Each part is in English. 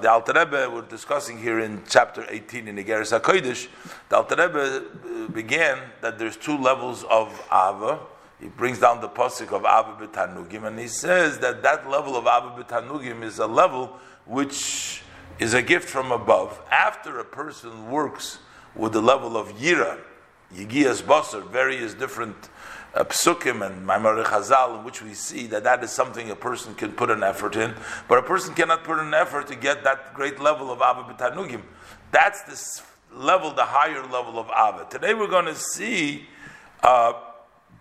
The Alter Rebbe we're discussing here in chapter 18 in the Geras HaKodesh, the Alter Rebbe uh, began that there's two levels of Ava. He brings down the pasuk of Ava b'tanugim, and he says that that level of Ava b'tanugim is a level which is a gift from above. After a person works with the level of Yira, Yigias Basar, various different uh, psukim and Maimar Chazal, in which we see that that is something a person can put an effort in, but a person cannot put an effort to get that great level of Abba B'tanugim. That's this level, the higher level of Abba. Today we're going to see uh,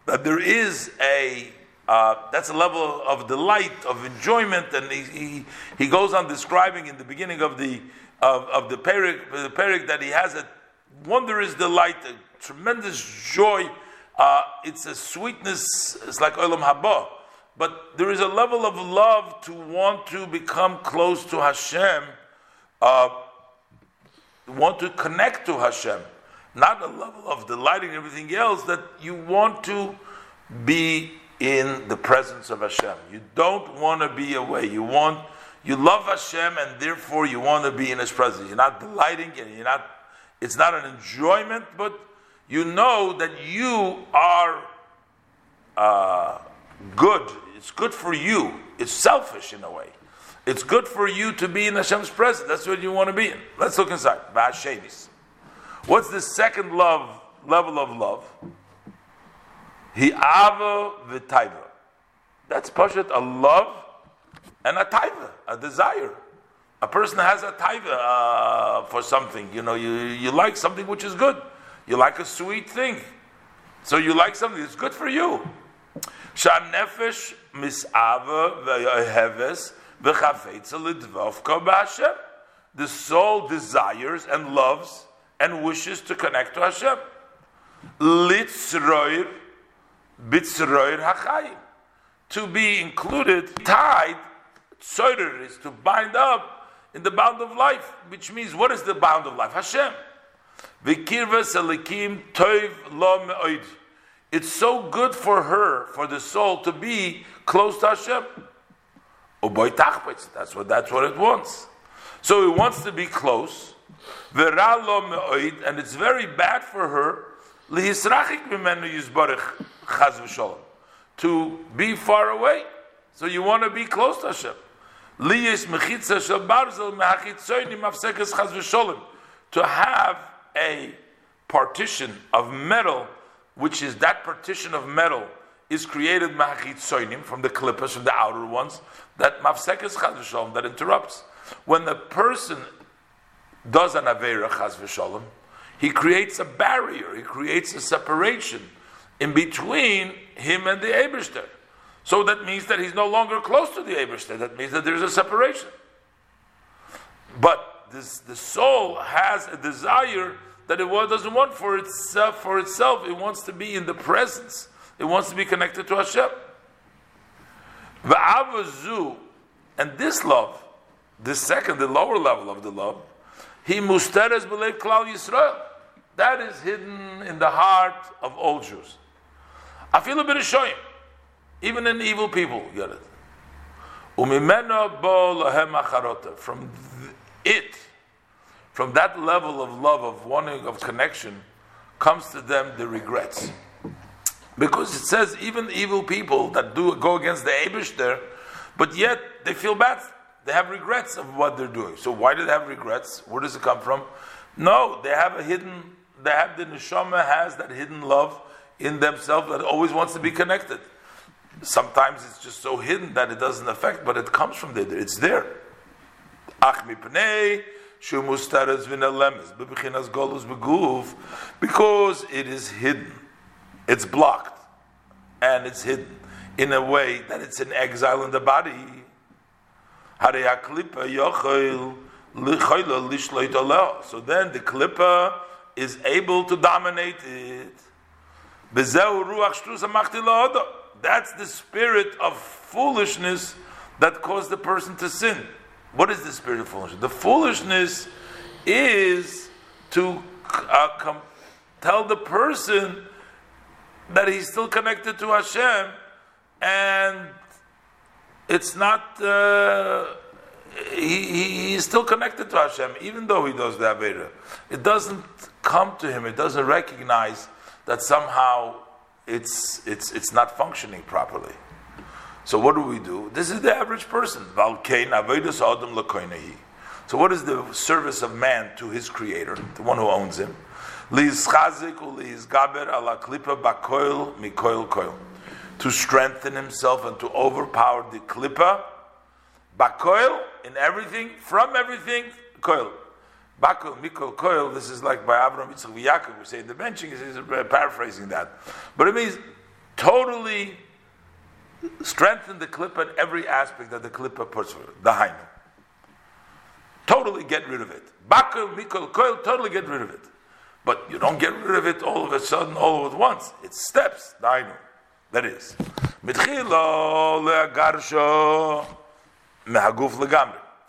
that there is a uh, that's a level of delight, of enjoyment, and he, he, he, goes on describing in the beginning of the of, of the perik, the perik that he has a wondrous delight, a tremendous joy uh, it's a sweetness, it's like Olam Haba. But there is a level of love to want to become close to Hashem, uh, want to connect to Hashem. Not a level of delighting everything else, that you want to be in the presence of Hashem. You don't want to be away. You want, you love Hashem, and therefore you want to be in His presence. You're not delighting, and you're not. It's not an enjoyment, but you know that you are uh, good. It's good for you. It's selfish in a way. It's good for you to be in Hashem's presence. That's what you want to be in. Let's look inside. What's the second love level of love? He Hi'ava v'taiva. That's pashat a love and a taiva, a desire. A person has a taiva uh, for something. You know, you, you like something which is good. You like a sweet thing. So you like something that's good for you. Shanefesh misava ve'heves b'Hashem. The soul desires and loves and wishes to connect to Hashem. Litzroir bitzroir hachayim. To be included, tied, tzoyer is to bind up in the bound of life, which means what is the bound of life? Hashem. It's so good for her, for the soul, to be close to Hashem. That's what that's what it wants. So it wants to be close. And it's very bad for her to be far away. So you want to be close to Hashem. To have a partition of metal, which is that partition of metal is created machitzoinim from the klippos, from the outer ones, that mafsekes chaz that interrupts. When the person does an avera chaz he creates a barrier, he creates a separation in between him and the Eberster. So that means that he's no longer close to the Eberster. That means that there's a separation. But this, the soul has a desire that it doesn't want for itself. For itself, it wants to be in the presence. It wants to be connected to Hashem. Va'avazu, and this love, the second, the lower level of the love, he musteres b'leiv klal Yisrael. That is hidden in the heart of all Jews. I feel a bit of showing, even in evil people get it. From it, from that level of love, of wanting, of connection, comes to them the regrets. Because it says even evil people that do go against the Eibushter, but yet they feel bad. They have regrets of what they're doing. So why do they have regrets? Where does it come from? No, they have a hidden, they have the neshama has that hidden love in themselves that always wants to be connected. Sometimes it's just so hidden that it doesn't affect, but it comes from there. It's there. Ach because it is hidden. It's blocked. And it's hidden in a way that it's in exile in the body. So then the klippa is able to dominate it. That's the spirit of foolishness that caused the person to sin. What is the spirit of foolishness? The foolishness is to uh, tell the person that he's still connected to Hashem, and it's not. Uh, he, he, he's still connected to Hashem, even though he does the Avera. It doesn't come to him, it doesn't recognize that somehow it's, it's, it's not functioning properly. So what do we do? This is the average person. So what is the service of man to his creator, the one who owns him? To strengthen himself and to overpower the klipa, bakoil, in everything, from everything, koil. Bakol, Mikol, Koil, this is like by Abraham, Yitzchak, Yaakov, we say in the benching, he's paraphrasing that. But it means totally strengthen the klippa in every aspect that the klippa puts for the hainu. Totally get rid of it. Bakol, Mikol, Koil, totally get rid of it. But you don't get rid of it all of a sudden, all at once. It's steps, the hainu. That is.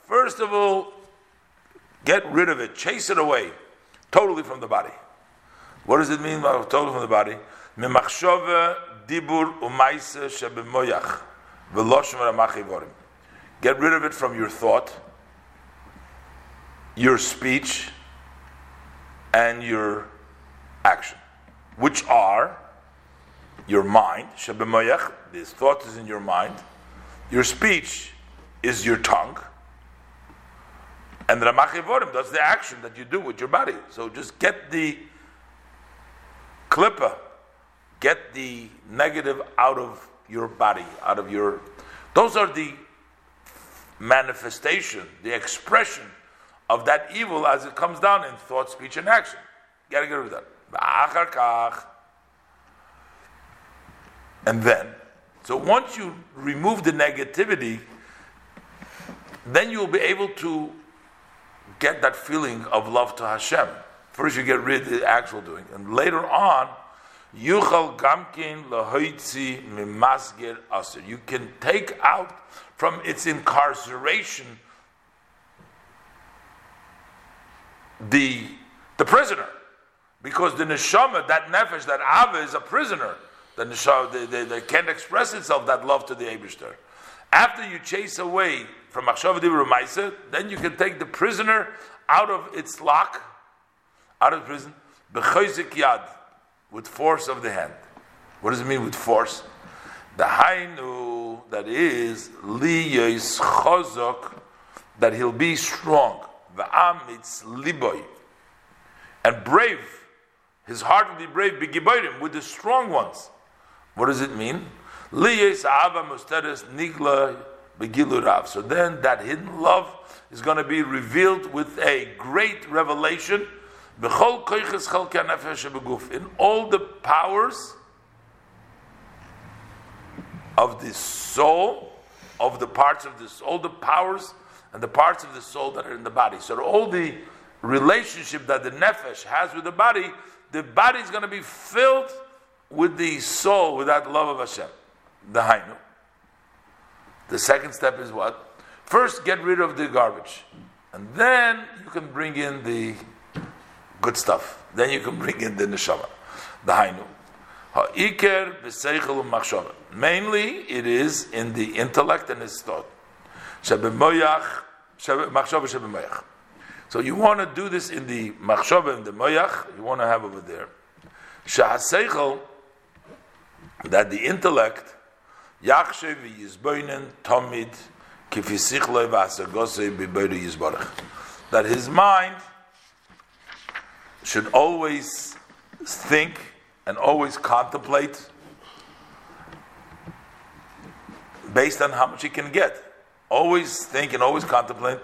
First of all, Get rid of it, chase it away, totally from the body. What does it mean totally from the body? Dibur Get rid of it from your thought, your speech, and your action, which are your mind. This thought is in your mind. Your speech is your tongue and Ramachivorim, that's the action that you do with your body. So just get the klippa, get the negative out of your body, out of your. Those are the manifestation, the expression of that evil as it comes down in thought, speech, and action. Gotta get rid of that. And then, so once you remove the negativity, then you'll be able to get that feeling of love to Hashem. First, you get rid of the actual doing, and later on, yuchal gamkin lahoitzi. You can take out from its incarceration the the prisoner, because the neshama, that nefesh, that ava is a prisoner. The neshama, they, they, they can't express itself that love to the Eibushter. After you chase away from Machshav Dibur then you can take the prisoner out of its lock, out of prison, B'chayzik Yad, with force of the hand. What does it mean with force? The Hainu, that is, Li Chozok, that he'll be strong. V'amitz Liboy, and brave. His heart will be brave, B'giboyrim, with the strong ones. What does it mean? Liyes Ava Musteres Nigla Begilurav. So then that hidden love is going to be revealed with a great revelation. In all the powers of the soul, of the parts of this, all the powers and the parts of the soul that are in the body. So all the relationship that the nefesh has with the body, the body is going to be filled with the soul, with that love of Hashem the hainu. The second step is what? First, get rid of the garbage, and then you can bring in the good stuff. Then you can bring in the neshama, the hainu. Ha'ikar b'seichel u'machshava. Mainly, it is in the intellect and its thought. Shebemoyach, machshava shebemoyach. So you want to do this in the machshava and the moyach. You want to have over there. Shahaseichel, that the intellect Yachshev Yizboinen Tomid Kifisichloi Vasagose Bibodu Yizborach. That his mind should always think and always contemplate based on how much he can get. Always think and always contemplate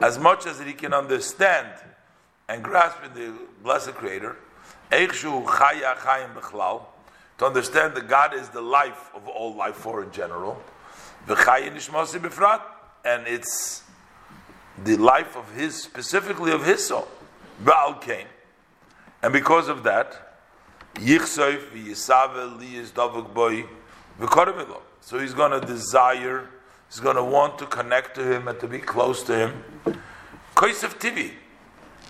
as much as he can understand and grasp in the blessed Creator to understand that God is the life of all life for in general, and it's the life of His, specifically of His soul, Baal Kain. And because of that, so he's going to desire, he's going to want to connect to him and to be close to him. Koisef Tivi,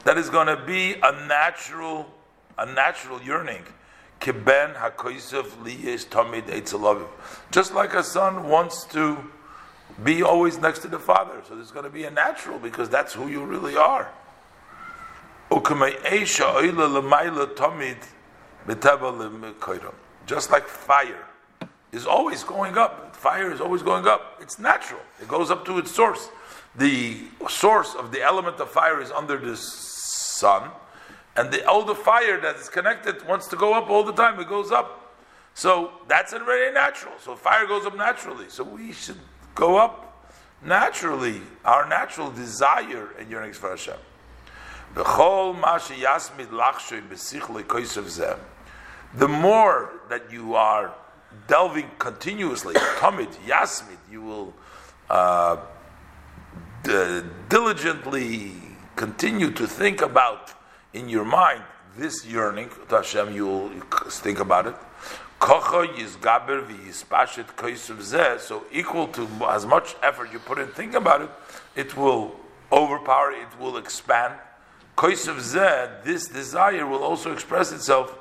that is going to be a natural, a natural yearning Kiben hakoisav liyes tamid eitzalavim. Just like a son wants to be always next to the father, so there's going to be a natural because that's who you really are. Just like fire is always going up, fire is always going up. It's natural. It goes up to its source. The source of the element of fire is under the sun and the older fire that is connected wants to go up all the time, it goes up. So that's already natural. So fire goes up naturally. So we should go up naturally, our natural desire and yearning for Hashem. The more that you are delving continuously, tamid, yasmid, you will uh, d- diligently continue to think about in your mind this yearning to Hashem, you will think about it. So equal to as much effort you put in thinking about it, it will overpower, it will expand. This desire will also express itself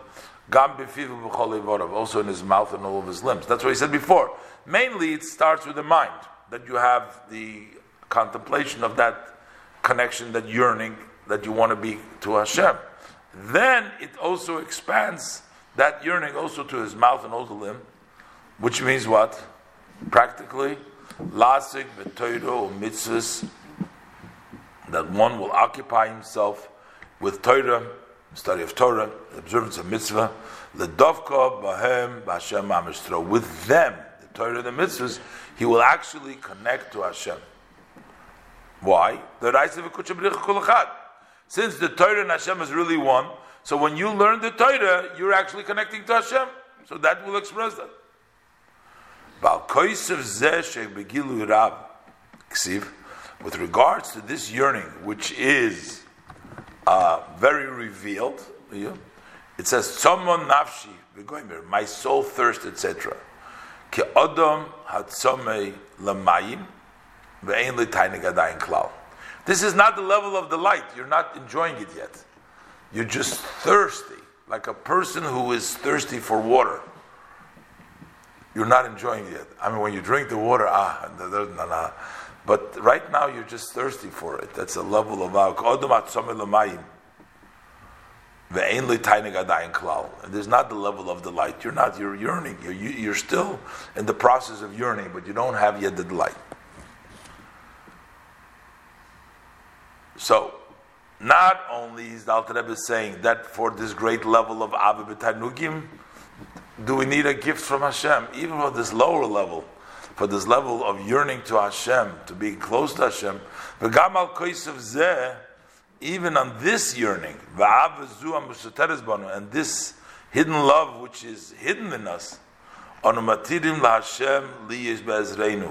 also in his mouth and all of his limbs. That's what he said before. Mainly, it starts with the mind that you have the contemplation of that connection, that yearning, that you want to be to Hashem. Then it also expands that yearning also to his mouth and also limb, which means what? Practically, lasik b'toiro mitzvahs, that one will occupy himself with Torah, study of Torah, observance of mitzvah, the dovka bahem b'Hashem amistro. With them, the Torah and the mitzvahs, he will actually connect to Hashem. Why? The since the Torah and Hashem is really one, so when you learn the Torah, you're actually connecting to Hashem. So that will express that. With regards to this yearning, which is uh, very revealed, it says, "Someone nafshi my soul thirst, etc." Ki adam hatzomei lamayim klal. This is not the level of delight. You're not enjoying it yet. You're just thirsty, like a person who is thirsty for water. You're not enjoying it yet. I mean, when you drink the water, ah, nah, nah. but right now you're just thirsty for it. That's a level of and there's not the level of delight. You're not. You're yearning. You're, you're still in the process of yearning, but you don't have yet the delight. So, not only is the Alter Rebbe saying that for this great level of Abba B'Tanugim, do we need a gift from Hashem, even for this lower level, for this level of yearning to Hashem, to be close to Hashem, even on this yearning, and this hidden love which is hidden in us,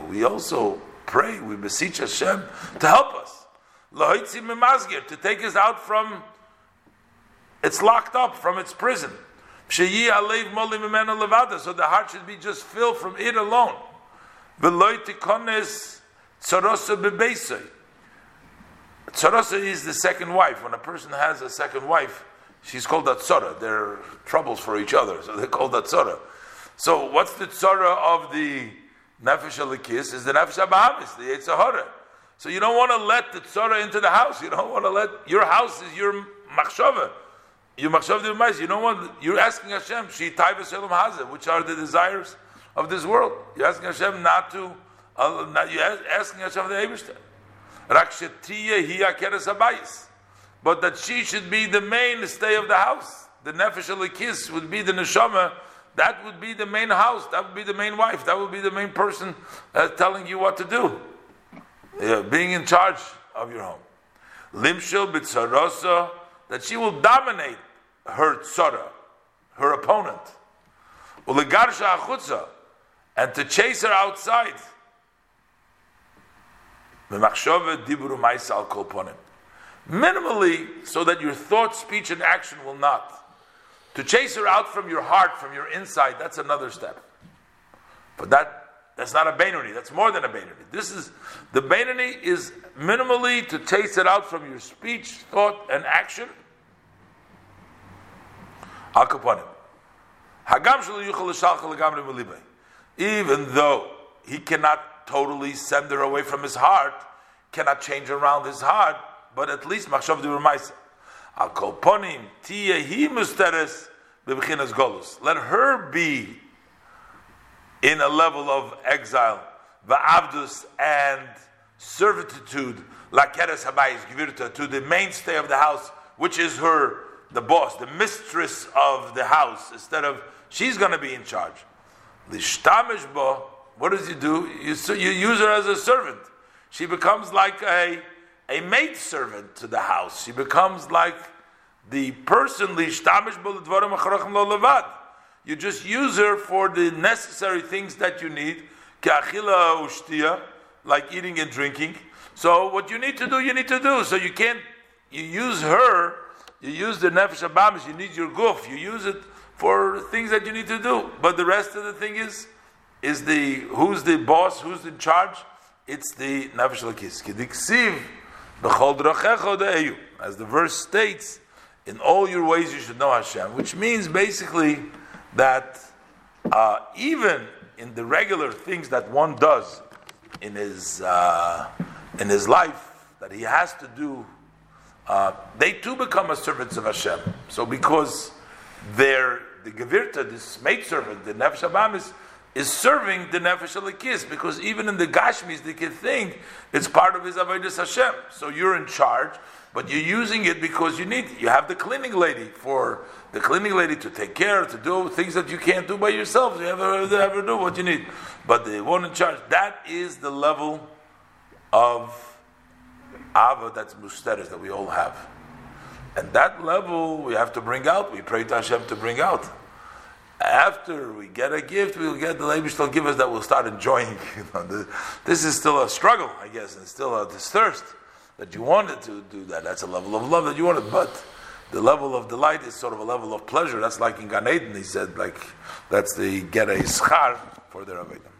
we also pray, we beseech Hashem to help us to take us out from it's locked up from its prison. So the heart should be just filled from it alone. Tzarasa is the second wife. When a person has a second wife, she's called a tzara. They're troubles for each other, so they're called a. So what's the tzara of the nefesh alikis? Is the nefesh abahamis, the Yetzer Hara. So you don't want to let the tzara into the house. You don't want to let your house is your machshava. Your machshava You don't want. You're asking Hashem, she taiva hazeh, which are the desires of this world. You're asking Hashem not to. Uh, not, you're asking Hashem the Eibushter. Keres But that she should be the mainstay of the house. The nefesh alikis would be the neshama. That would be the main house. That would be the main wife. That would be the main person uh, telling you what to do yeah, being in charge of your home. Limshil b'tzarosa, that she will dominate her tzara, her opponent. Ulegarsha achutza, and to chase her outside. Minimally, so that your thought, speech, and action will not. To chase her out from your heart, from your inside, that's another step. But that that's not a Bainani, that's more than a Bainani. This is the Bainani is minimally to taste it out from your speech, thought, and action. Al Kapanim. Even though he cannot totally send her away from his heart, cannot change around his heart, but at least machshav de Al kolponim tiyehi musteres bebchinas golus. Let her be in a level of exile, va'avdus and servitude, lakeres habayis gvirta, to the mainstay of the house, which is her, the boss, the mistress of the house, instead of she's going to be in charge. Lishtamish bo, what does he do? You, you use her as a servant. She becomes like a a maid servant to the house. She becomes like the person You just use her for the necessary things that you need, like eating and drinking. So what you need to do, you need to do. So you can't you use her, you use the nefesh abamis, you need your goof, you use it for things that you need to do. But the rest of the thing is is the who's the boss, who's in charge? It's the nefesh lakis. As the verse states, in all your ways you should know Hashem, which means basically that uh, even in the regular things that one does in his uh, in his life that he has to do, uh, they too become a servants of Hashem. So because they're the Gevirta, this maidservant, the Nefesh Abamis, is serving the nefesh alikis because even in the gashmis they can think it's part of his avodas Hashem. So you're in charge, but you're using it because you need. You have the cleaning lady for the cleaning lady to take care to do things that you can't do by yourself. You ever ever do what you need, but the one in charge. That is the level of ava that's musteres that we all have, and that level we have to bring out. We pray to Hashem to bring out after we get a gift, we'll get the Levish will give us that we'll start enjoying. You know, the, this is still a struggle, I guess, and still a, this thirst that you wanted to do that. That's a level of love that you wanted, but the level of delight is sort of a level of pleasure. That's like in Gan Eden, he said, like that's the get a for their Avedah.